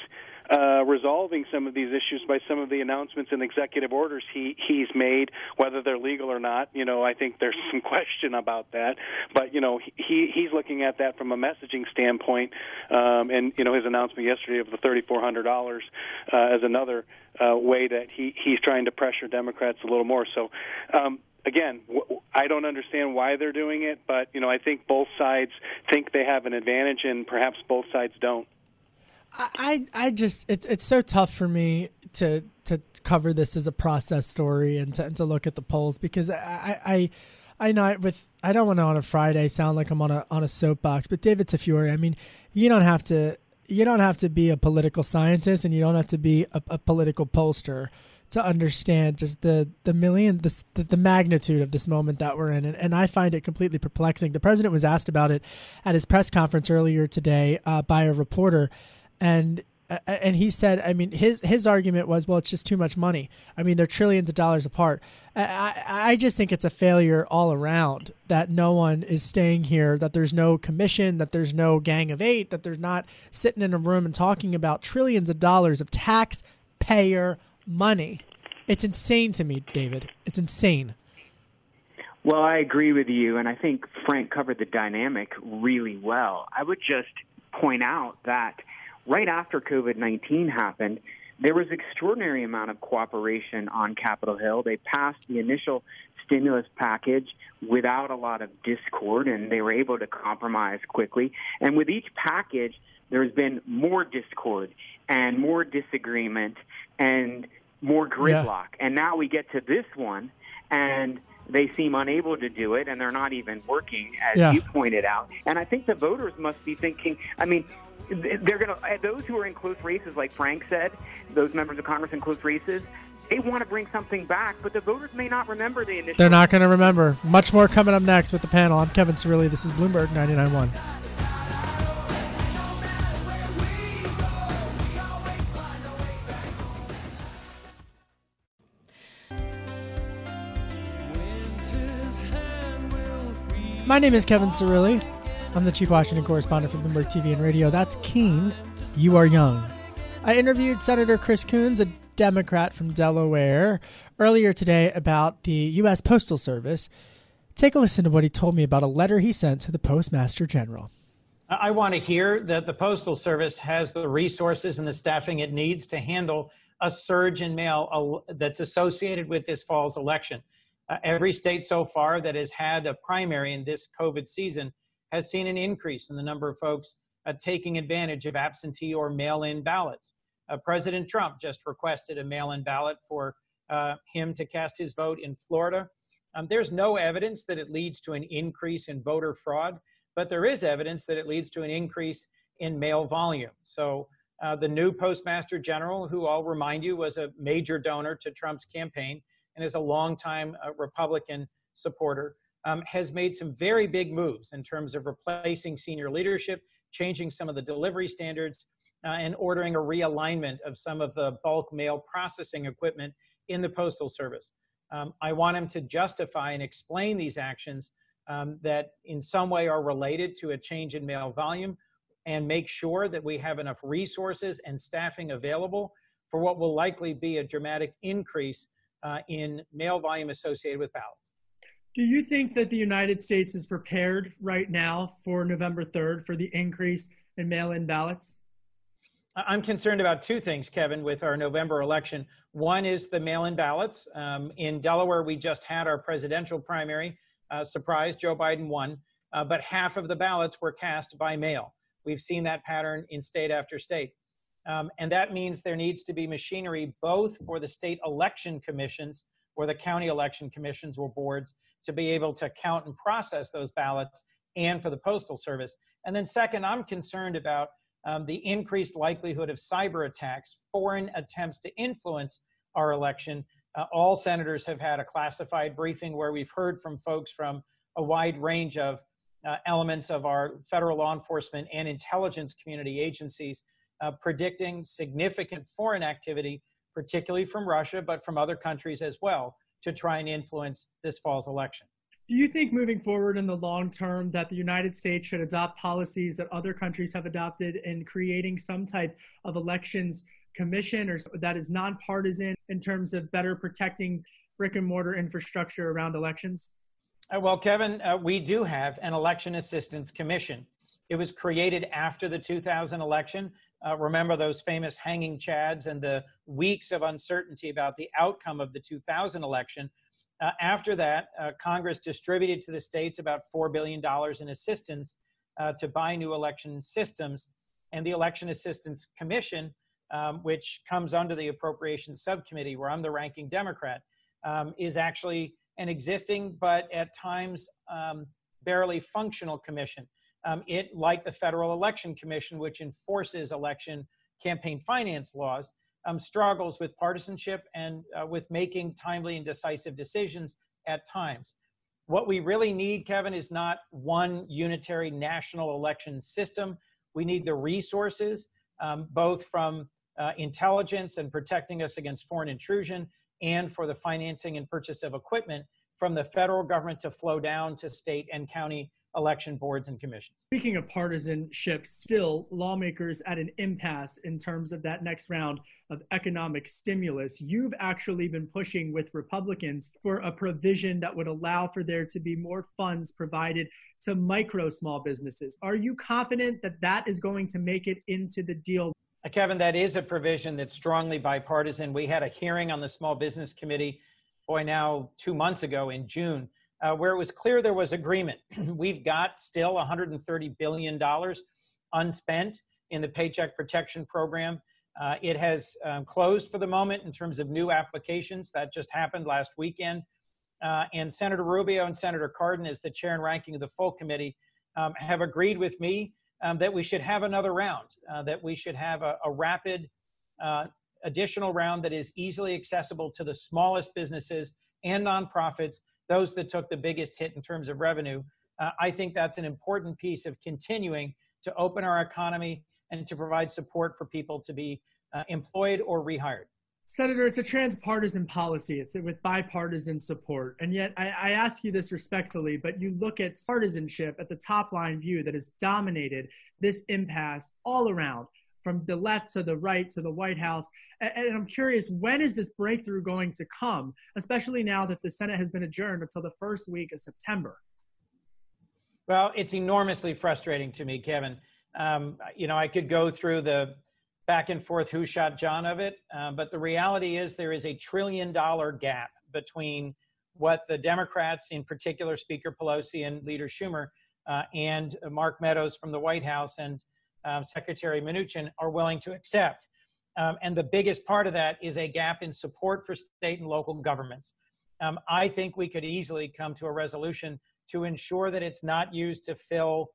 Speaker 7: uh, resolving some of these issues by some of the announcements and executive orders he he's made, whether they're legal or not. You know, I think there's some (laughs) question about that. But you know, he he's looking at that from a messaging standpoint, um, and you know, his announcement yesterday of the thirty-four hundred dollars uh, as another uh, way that he he's trying to pressure Democrats a little more. So. Um, again, I don't understand why they're doing it, but you know, I think both sides think they have an advantage, and perhaps both sides don't.
Speaker 2: I, I just it's it's so tough for me to to cover this as a process story and to, and to look at the polls because I I I know with I don't want to on a Friday sound like I'm on a on a soapbox, but David Tafuri, I mean, you don't have to you don't have to be a political scientist and you don't have to be a, a political pollster to understand just the the million the, the, magnitude of this moment that we're in and, and I find it completely perplexing. The president was asked about it at his press conference earlier today uh, by a reporter and uh, and he said, I mean, his his argument was, well, it's just too much money. I mean, they're trillions of dollars apart. I, I just think it's a failure all around that no one is staying here, that there's no commission, that there's no gang of eight, that there's not sitting in a room and talking about trillions of dollars of taxpayer money. It's insane to me, David. It's insane.
Speaker 6: Well, I agree with you, and I think Frank covered the dynamic really well. I would just point out that right after COVID 19 happened, there was extraordinary amount of cooperation on Capitol Hill. They passed the initial stimulus package without a lot of discord, and they were able to compromise quickly. And with each package, there's been more discord and more disagreement and more gridlock. Yeah. And now we get to this one, and they seem unable to do it, and they're not even working, as yeah. you pointed out. And I think the voters must be thinking, I mean, they're going to uh, those who are in close races, like Frank said, those members of Congress in close races. They want to bring something back, but the voters may not remember the initial.
Speaker 2: They're not going to remember. Much more coming up next with the panel. I'm Kevin Cirilli. This is Bloomberg 99.1. My name is Kevin Cirilli. I'm the chief Washington correspondent for Bloomberg TV and Radio. That's Keen. You are young. I interviewed Senator Chris Coons, a Democrat from Delaware, earlier today about the U.S. Postal Service. Take a listen to what he told me about a letter he sent to the Postmaster General.
Speaker 10: I want to hear that the Postal Service has the resources and the staffing it needs to handle a surge in mail that's associated with this fall's election. Uh, every state so far that has had a primary in this COVID season has seen an increase in the number of folks uh, taking advantage of absentee or mail in ballots. Uh, President Trump just requested a mail in ballot for uh, him to cast his vote in Florida. Um, there's no evidence that it leads to an increase in voter fraud, but there is evidence that it leads to an increase in mail volume. So uh, the new Postmaster General, who I'll remind you was a major donor to Trump's campaign and is a longtime uh, Republican supporter, um, has made some very big moves in terms of replacing senior leadership, changing some of the delivery standards, uh, and ordering a realignment of some of the bulk mail processing equipment in the Postal Service. Um, I want him to justify and explain these actions um, that in some way are related to a change in mail volume and make sure that we have enough resources and staffing available for what will likely be a dramatic increase uh, in mail volume associated with ballots.
Speaker 2: Do you think that the United States is prepared right now for November 3rd for the increase in mail in ballots?
Speaker 10: I'm concerned about two things, Kevin, with our November election. One is the mail in ballots. Um, in Delaware, we just had our presidential primary. Uh, surprise, Joe Biden won, uh, but half of the ballots were cast by mail. We've seen that pattern in state after state. Um, and that means there needs to be machinery both for the state election commissions or the county election commissions or boards to be able to count and process those ballots and for the Postal Service. And then, second, I'm concerned about um, the increased likelihood of cyber attacks, foreign attempts to influence our election. Uh, all senators have had a classified briefing where we've heard from folks from a wide range of uh, elements of our federal law enforcement and intelligence community agencies uh, predicting significant foreign activity, particularly from Russia, but from other countries as well, to try and influence this fall's election.
Speaker 4: Do you think moving forward in the long term that the United States should adopt policies that other countries have adopted in creating some type of elections commission or that is nonpartisan in terms of better protecting brick and mortar infrastructure around elections?
Speaker 10: Uh, well, Kevin, uh, we do have an election assistance commission. It was created after the 2000 election. Uh, remember those famous hanging chads and the weeks of uncertainty about the outcome of the 2000 election. Uh, after that, uh, Congress distributed to the states about $4 billion in assistance uh, to buy new election systems. And the Election Assistance Commission, um, which comes under the Appropriations Subcommittee, where I'm the ranking Democrat, um, is actually an existing but at times um, barely functional commission. Um, it, like the Federal Election Commission, which enforces election campaign finance laws, um, struggles with partisanship and uh, with making timely and decisive decisions at times. What we really need, Kevin, is not one unitary national election system. We need the resources, um, both from uh, intelligence and protecting us against foreign intrusion, and for the financing and purchase of equipment from the federal government to flow down to state and county election boards and commissions.
Speaker 4: Speaking of partisanship, still lawmakers at an impasse in terms of that next round of economic stimulus. You've actually been pushing with Republicans for a provision that would allow for there to be more funds provided to micro small businesses. Are you confident that that is going to make it into the deal?
Speaker 10: Uh, Kevin, that is a provision that's strongly bipartisan. We had a hearing on the Small Business Committee, boy, now two months ago in June uh, where it was clear there was agreement. (clears throat) We've got still $130 billion unspent in the Paycheck Protection Program. Uh, it has um, closed for the moment in terms of new applications. That just happened last weekend. Uh, and Senator Rubio and Senator Cardin, as the chair and ranking of the full committee, um, have agreed with me um, that we should have another round, uh, that we should have a, a rapid uh, additional round that is easily accessible to the smallest businesses and nonprofits those that took the biggest hit in terms of revenue. Uh, I think that's an important piece of continuing to open our economy and to provide support for people to be uh, employed or rehired.
Speaker 4: Senator, it's a transpartisan policy. It's with bipartisan support. And yet, I, I, ask you this respectfully, but you look at partisanship at the top line view that has dominated this impasse all around from the left to the right to the White House. And, I'm curious, when is this breakthrough going to come, especially now that the Senate has been adjourned until the first week of September?
Speaker 10: Well, it's enormously frustrating to me, Kevin. Um, you know, I could go through the back and forth who shot John of it, uh, but the reality is there is a trillion dollar gap between what the Democrats, in particular Speaker Pelosi and Leader Schumer, uh, and Mark Meadows from the White House and um, Secretary Mnuchin are willing to accept. Um, and the biggest part of that is a gap in support for state and local governments. Um, I think we could easily come to a resolution to ensure that it's not used to fill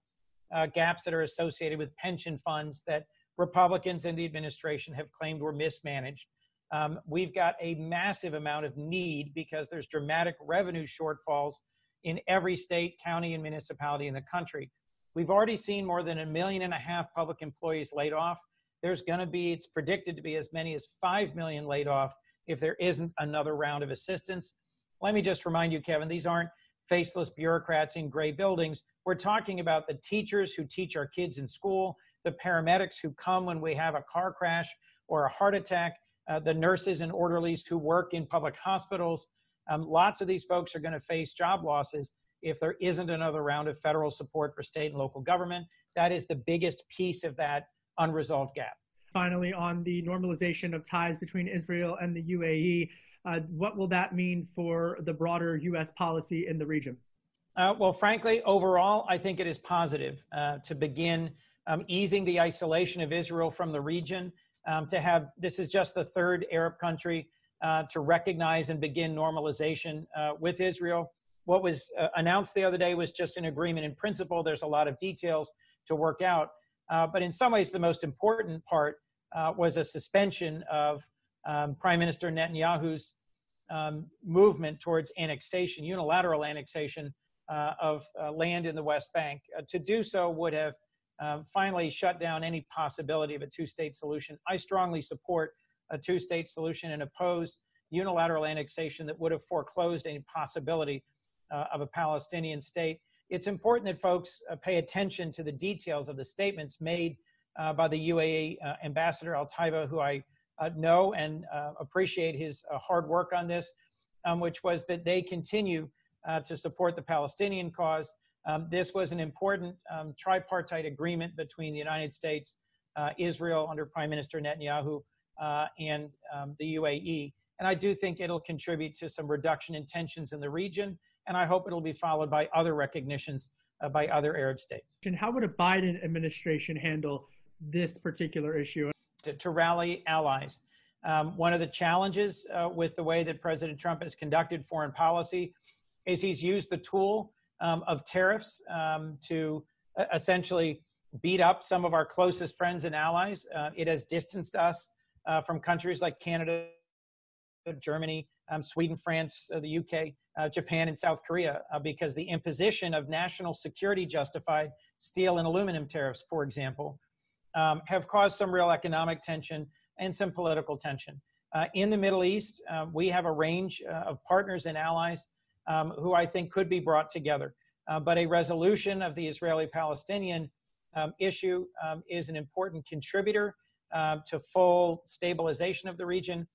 Speaker 10: uh, gaps that are associated with pension funds that Republicans in the administration have claimed were mismanaged. Um, we've got a massive amount of need because there's dramatic revenue shortfalls in every state, county, and municipality in the country. We've already seen more than a million and a half public employees laid off. There's going to be, it's predicted to be as many as 5 million laid off if there isn't another round of assistance. Let me just remind you, Kevin, these aren't faceless bureaucrats in gray buildings. We're talking about the teachers who teach our kids in school, the paramedics who come when we have a car crash or a heart attack, uh, the nurses and orderlies who work in public hospitals. Um, lots of these folks are going to face job losses if there isn't another round of federal support for state and local government. That is the biggest piece of that unresolved gap.
Speaker 4: Finally, on the normalization of ties between Israel and the UAE, uh, what will that mean for the broader U.S. policy in the region?
Speaker 10: Uh, well, frankly, overall, I think it is positive uh, to begin um, easing the isolation of Israel from the region. Um, to have this is just the third Arab country uh, to recognize and begin normalization uh, with Israel what was uh, announced the other day was just an agreement in principle. There's a lot of details to work out. Uh, but in some ways, the most important part uh, was a suspension of um, Prime Minister Netanyahu's um, movement towards annexation, unilateral annexation uh, of uh, land in the West Bank. Uh, to do so would have um, finally shut down any possibility of a two state solution. I strongly support a two state solution and oppose unilateral annexation that would have foreclosed any possibility uh, of a Palestinian state. It's important that folks uh, pay attention to the details of the statements made uh, by the UAE uh, Ambassador Al Otaiba, who I uh, know and uh, appreciate his hard work on this, um, which was that they continue to support the Palestinian cause. Um, this was an important um, tripartite agreement between the United States, Israel under Prime Minister Netanyahu, and um, the UAE. And I do think it'll contribute to some reduction in tensions in the region. And I hope it'll be followed by other recognitions uh, by other Arab states.
Speaker 4: And how would a Biden administration handle this particular issue?
Speaker 10: To, to rally allies. Um, one of the challenges uh, with the way that President Trump has conducted foreign policy is he's used the tool um, of tariffs um, to uh, essentially beat up some of our closest friends and allies. Uh, it has distanced us uh, from countries like Canada, Germany, um, Sweden, France, uh, the UK, uh, Japan, and South Korea, uh, because the imposition of national security justified steel and aluminum tariffs, for example, um, have caused some real economic tension and some political tension. Uh, in the Middle East, um, we have a range uh, of partners and allies um, who I think could be brought together. Uh, but a resolution of the Israeli Palestinian um, issue um, is an important contributor to full stabilization of the region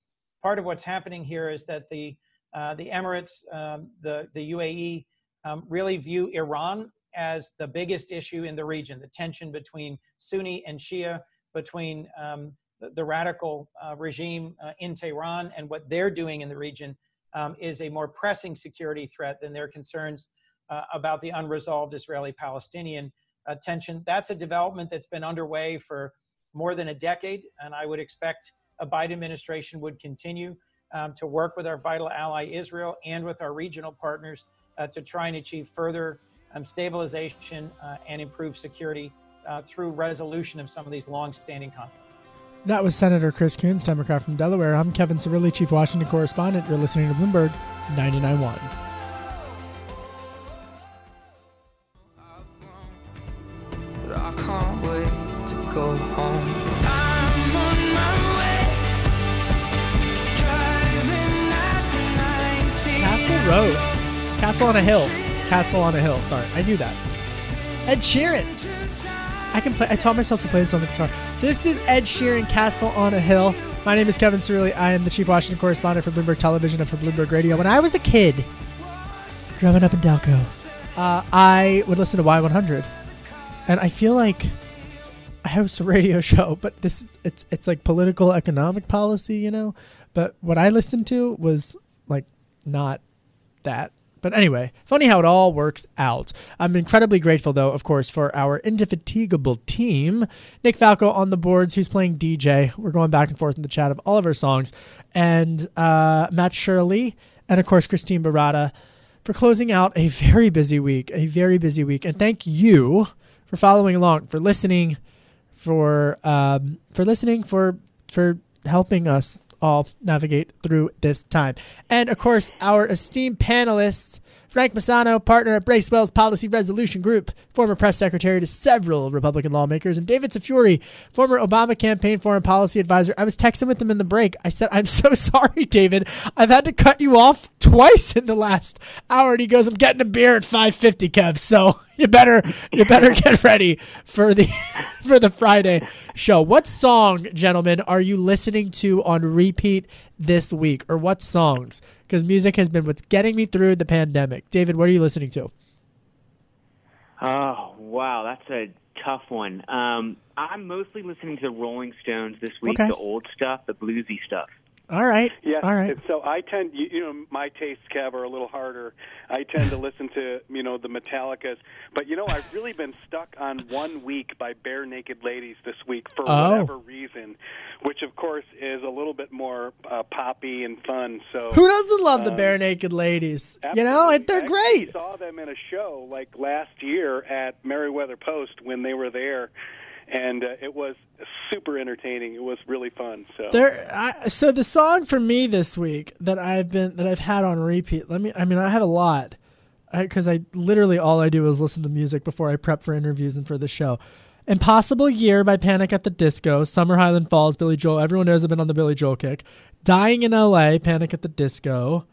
Speaker 10: part of what's happening here is that the uh, the Emirates, um, the the UAE, um, really view Iran as the biggest issue in the region. The tension between Sunni and Shia, between um, the, the, radical uh, regime uh, in Tehran and what they're doing in the region, um, is a more pressing security threat than their concerns uh, about the unresolved Israeli-Palestinian uh, tension. That's a development that's been underway for more than a decade, and I would expect a Biden administration would continue um, to work with our vital ally Israel and with our regional partners uh, to try and achieve further um, stabilization uh, and improve security uh, through resolution of some of these long-standing conflicts.
Speaker 2: That was Senator Chris Coons, Democrat from Delaware. I'm Kevin Cirilli, Chief Washington Correspondent. You're listening to Bloomberg 99.1. Castle on a Hill. Castle on a Hill. Sorry, I knew that. Ed Sheeran. I can play. I taught myself to play this on the guitar. This is Ed Sheeran, Castle on a Hill. My name is Kevin Cirilli. I am the chief Washington correspondent for Bloomberg Television and for Bloomberg Radio. When I was a kid, growing up in Delco, uh, I would listen to Y100, and I feel like I host a radio (laughs) show, but this is it's it's like political economic policy, you know. But what I listened to was like not that. But anyway, funny how it all works out. I'm incredibly grateful, though, of course, for our indefatigable team. Nick Falco on the boards, who's playing DJ. We're going back and forth in the chat of all of our songs. And uh, Matt Shirley, and of course, Christine Barata for closing out a very busy week, a very busy week. And thank you for following along, for listening, for um, for listening, for for helping us all navigate through this time. And of course, our esteemed panelists Frank Maisano, partner at Bracewell's Policy Resolution Group, former press secretary to several Republican lawmakers, and David Tafuri, former Obama campaign foreign policy advisor. I was texting with him in the break. I said, I'm so (laughs) sorry, David. I've had to cut you off twice in the last hour. And he goes, I'm getting a beer at 550, Kev. So (laughs) you better you better get ready for the (laughs) for the Friday show. What song, gentlemen, are you listening to on repeat this week? Or what songs? Because music has been what's getting me through the pandemic. David, what are you listening to?
Speaker 6: Oh, wow, that's a tough one. Um, I'm mostly listening to the Rolling Stones this week, okay. the old stuff, the bluesy stuff.
Speaker 2: All right.
Speaker 7: Yes.
Speaker 2: All right.
Speaker 7: So I tend, you, you know, my tastes, Kev, are a little harder. I tend to listen to, you know, the Metallicas. But you know, I've really been stuck on one week by Barenaked Ladies this week for oh. whatever reason, which of course is a little bit more uh, poppy and fun. So
Speaker 2: who doesn't love um, the Barenaked Ladies? You know, they're great.
Speaker 7: I saw them in a show like last year at Merriweather Post when they were there and uh, it was super entertaining. It was really fun. So
Speaker 2: there, I, so the song for me this week that I've been that I've had on repeat. Let me. I mean, I have a lot because I, I, literally all I do is listen to music before I prep for interviews and for the show. Impossible Year by Panic at the Disco, Summer Highland Falls, Billy Joel. Everyone knows I've been on the Billy Joel kick. Dying in LA, Panic at the Disco.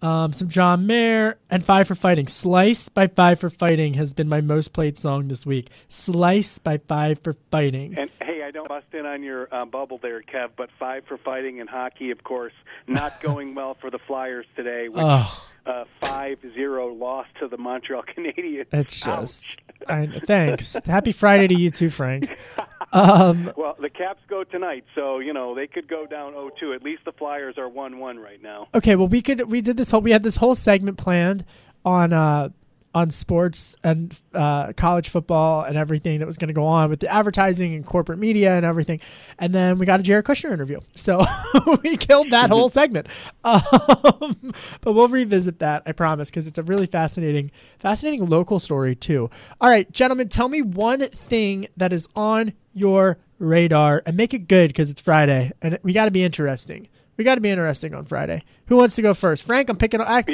Speaker 2: Um, some John Mayer and Five for Fighting. Slice by Five for Fighting has been my most played song this week. Slice by Five for Fighting.
Speaker 7: And hey, I don't bust in on your uh, bubble there, Kev, but five for fighting and hockey, of course, not (laughs) going well for the Flyers today. Which,
Speaker 2: Ugh.
Speaker 7: uh, 5-0 loss to the Montreal (laughs) Canadiens.
Speaker 2: It's just. I, thanks. Happy Friday to you too, Frank. (laughs) (laughs) Um,
Speaker 7: well, the Caps go tonight, so you know they could go down 0-2. At least the Flyers are 1-1 right now.
Speaker 2: okay, well we could we did this whole we had this whole segment planned on uh on sports and uh, college football and everything that was going to go on with the advertising and corporate media and everything, and then we got a Jared Kushner interview, so (laughs) we killed that whole segment. (laughs) Um, but we'll revisit that, I promise, because it's a really fascinating, fascinating local story too. All right, gentlemen, tell me one thing that is on your radar and make it good because it's Friday and we got to be interesting. We got to be interesting on Friday. Who wants to go first? Frank, I'm picking. I,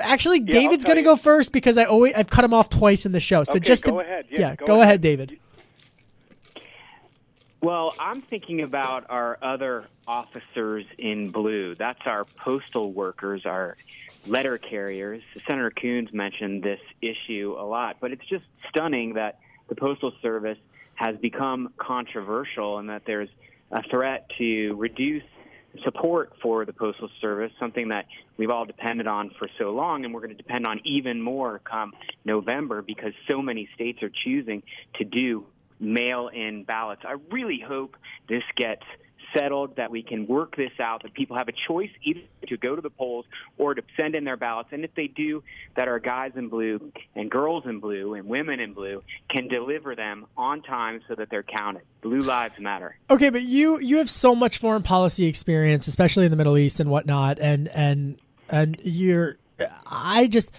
Speaker 2: actually, David's going to go first because I always I've cut him off twice in the show. So
Speaker 7: Okay,
Speaker 2: just
Speaker 7: go
Speaker 2: to,
Speaker 7: ahead. Yeah,
Speaker 2: go,
Speaker 7: go
Speaker 2: ahead.
Speaker 7: ahead.
Speaker 2: David.
Speaker 6: Well, I'm thinking about our other officers in blue. That's our postal workers, our letter carriers. Senator Coons mentioned this issue a lot, but it's just stunning that the Postal Service has become controversial and that there's a threat to reduce support for the Postal Service, something that we've all depended on for so long, and we're going to depend on even more come November because so many states are choosing to do mail in ballots. I really hope this gets settled, that we can work this out, that people have a choice either to go to the polls or to send in their ballots. And if they do, that our guys in blue and girls in blue and women in blue can deliver them on time so that they're counted. Blue lives matter.
Speaker 2: Okay, but you you have so much foreign policy experience, especially in the Middle East and whatnot, and and and you're. I just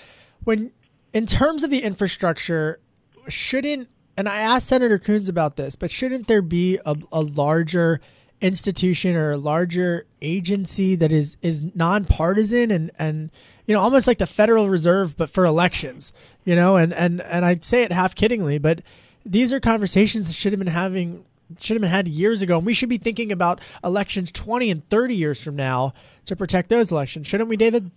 Speaker 2: when in terms of the infrastructure, shouldn't and I asked Senator Coons about this, but shouldn't there be a, a larger institution or a larger agency that is is nonpartisan and and you know almost like the Federal Reserve but for elections, you know, and and and I say it half kiddingly, but these are conversations that should have been having should have been had years ago and we should be thinking about elections 20 and 30 years from now to protect those elections shouldn't we david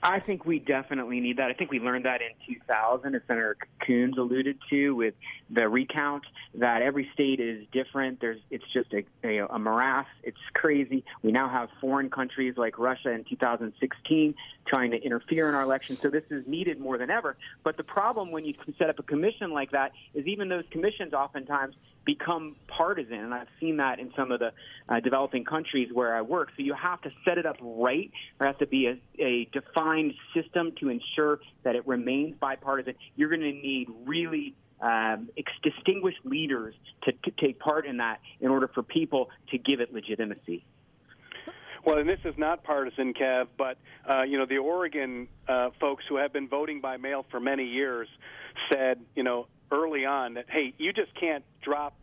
Speaker 6: I think we definitely need that. I think we learned that in 2000, as Senator Coons alluded to, with the recount. That every state is different. There's, it's just a, a, a morass. It's crazy. We now have foreign countries like Russia in 2016 trying to interfere in our elections. So this is needed more than ever. But the problem when you set up a commission like that is even those commissions oftentimes become partisan, and I've seen that in some of the uh, developing countries where I work. So you have to set it up right. There has to be a, a defined system to ensure that it remains bipartisan. You're going to need really um, distinguished leaders to, to take part in that in order for people to give it legitimacy.
Speaker 7: Well, and this is not partisan, Kev, but uh, you know the Oregon uh, folks who have been voting by mail for many years said, you know, early on that hey, you just can't drop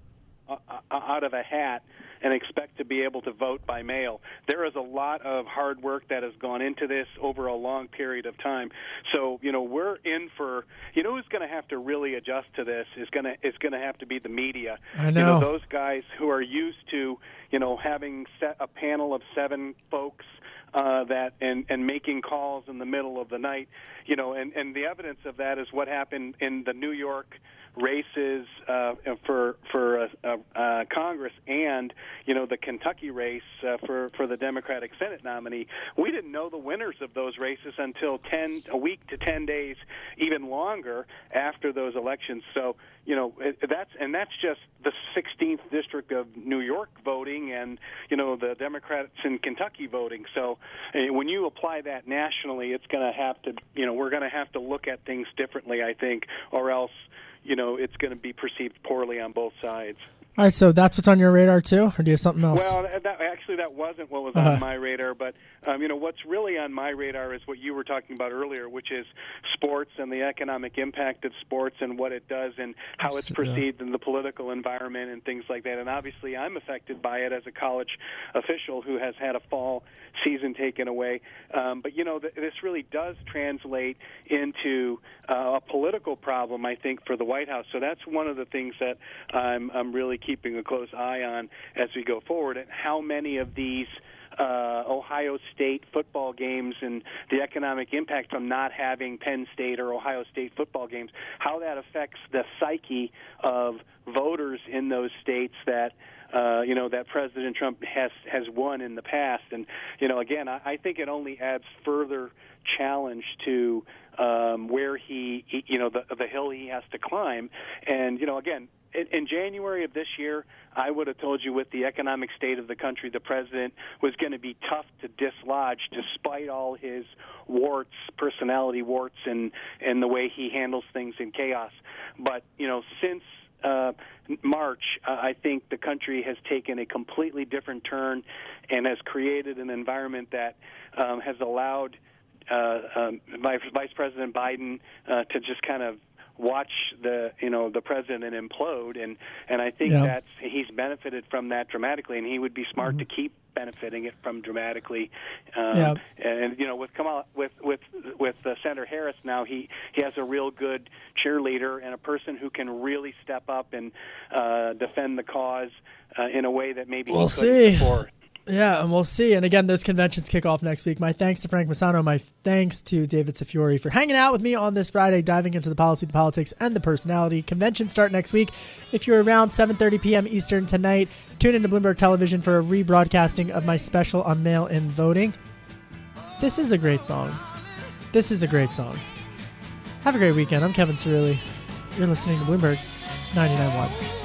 Speaker 7: uh, out of a hat and expect to be able to vote by mail. There is a lot of hard work that has gone into this over a long period of time. So, you know, we're in for you know who's going to have to really adjust to this is going to is going to have to be the media.
Speaker 2: I
Speaker 7: You
Speaker 2: know.
Speaker 7: know those guys who are used to, you know, having set a panel of seven folks uh, that and and making calls in the middle of the night, you know, and and the evidence of that is what happened in the New York races uh, for for uh, uh, uh, Congress and you know the Kentucky race uh, for for the Democratic Senate nominee. We didn't know the winners of those races until ten a week to ten days, even longer after those elections. So you know that's and that's just the 16th district of New York voting and you know the Democrats in Kentucky voting. So uh, when you apply that nationally, it's going to have to you know we're going to have to look at things differently, I think, or else you know it's going to be perceived poorly on both sides.
Speaker 2: All right, so that's what's on your radar too, or do you have something else?
Speaker 7: Well, that, actually, that wasn't what was
Speaker 2: Uh-huh.
Speaker 7: on my radar. But um, you know, what's really on my radar is what you were talking about earlier, which is sports and the economic impact of sports and what it does and how it's
Speaker 11: Yeah.
Speaker 7: perceived in the political environment and things like that. And obviously, I'm affected by it as a college official who has had a fall season taken away. Um, but you know, th- this really does translate into uh, a political problem, I think, for the White House. So that's one of the things that I'm, I'm really keeping a close eye on as we go forward, and how many of these. Uh, Ohio State football games and the economic impact from not having Penn State or Ohio State football games, how that affects the psyche of voters in those states that uh, you know that President Trump has has won in the past. And you know, again, I, I think it only adds further challenge to um, where he, he, you know, the the hill he has to climb. And you know, again. In, in January of this year, I would have told you with the economic state of the country, the president was going to be tough to dislodge despite all his warts, personality warts, and, and the way he handles things in chaos. But, you know, since uh, March, uh, I think the country has taken a completely different turn and has created an environment that um, has allowed uh, um, Vice President Biden uh, to just kind of watch the you know the president implode and and I think
Speaker 11: Yeah.
Speaker 7: that's he's benefited from that dramatically and he would be smart to keep benefiting it from dramatically um,
Speaker 2: Yeah.
Speaker 7: and you know with Kamala with with with uh, Senator Harris now he he has a real good cheerleader and a person who can really step up and uh, defend the cause uh, in a way that maybe
Speaker 2: We'll
Speaker 7: he
Speaker 2: see.
Speaker 7: before.
Speaker 2: Yeah, and we'll see. And again, those conventions kick off next week. My thanks to Frank Maisano. My thanks to David Tafuri for hanging out with me on this Friday, diving into the policy, the politics, and the personality. Conventions start next week. If you're around 7:30 p.m. Eastern tonight, tune into Bloomberg Television for a rebroadcasting of my special on mail-in voting. This is a great song. This is a great song. Have a great weekend. I'm Kevin Cirilli. You're listening to Bloomberg 99.1.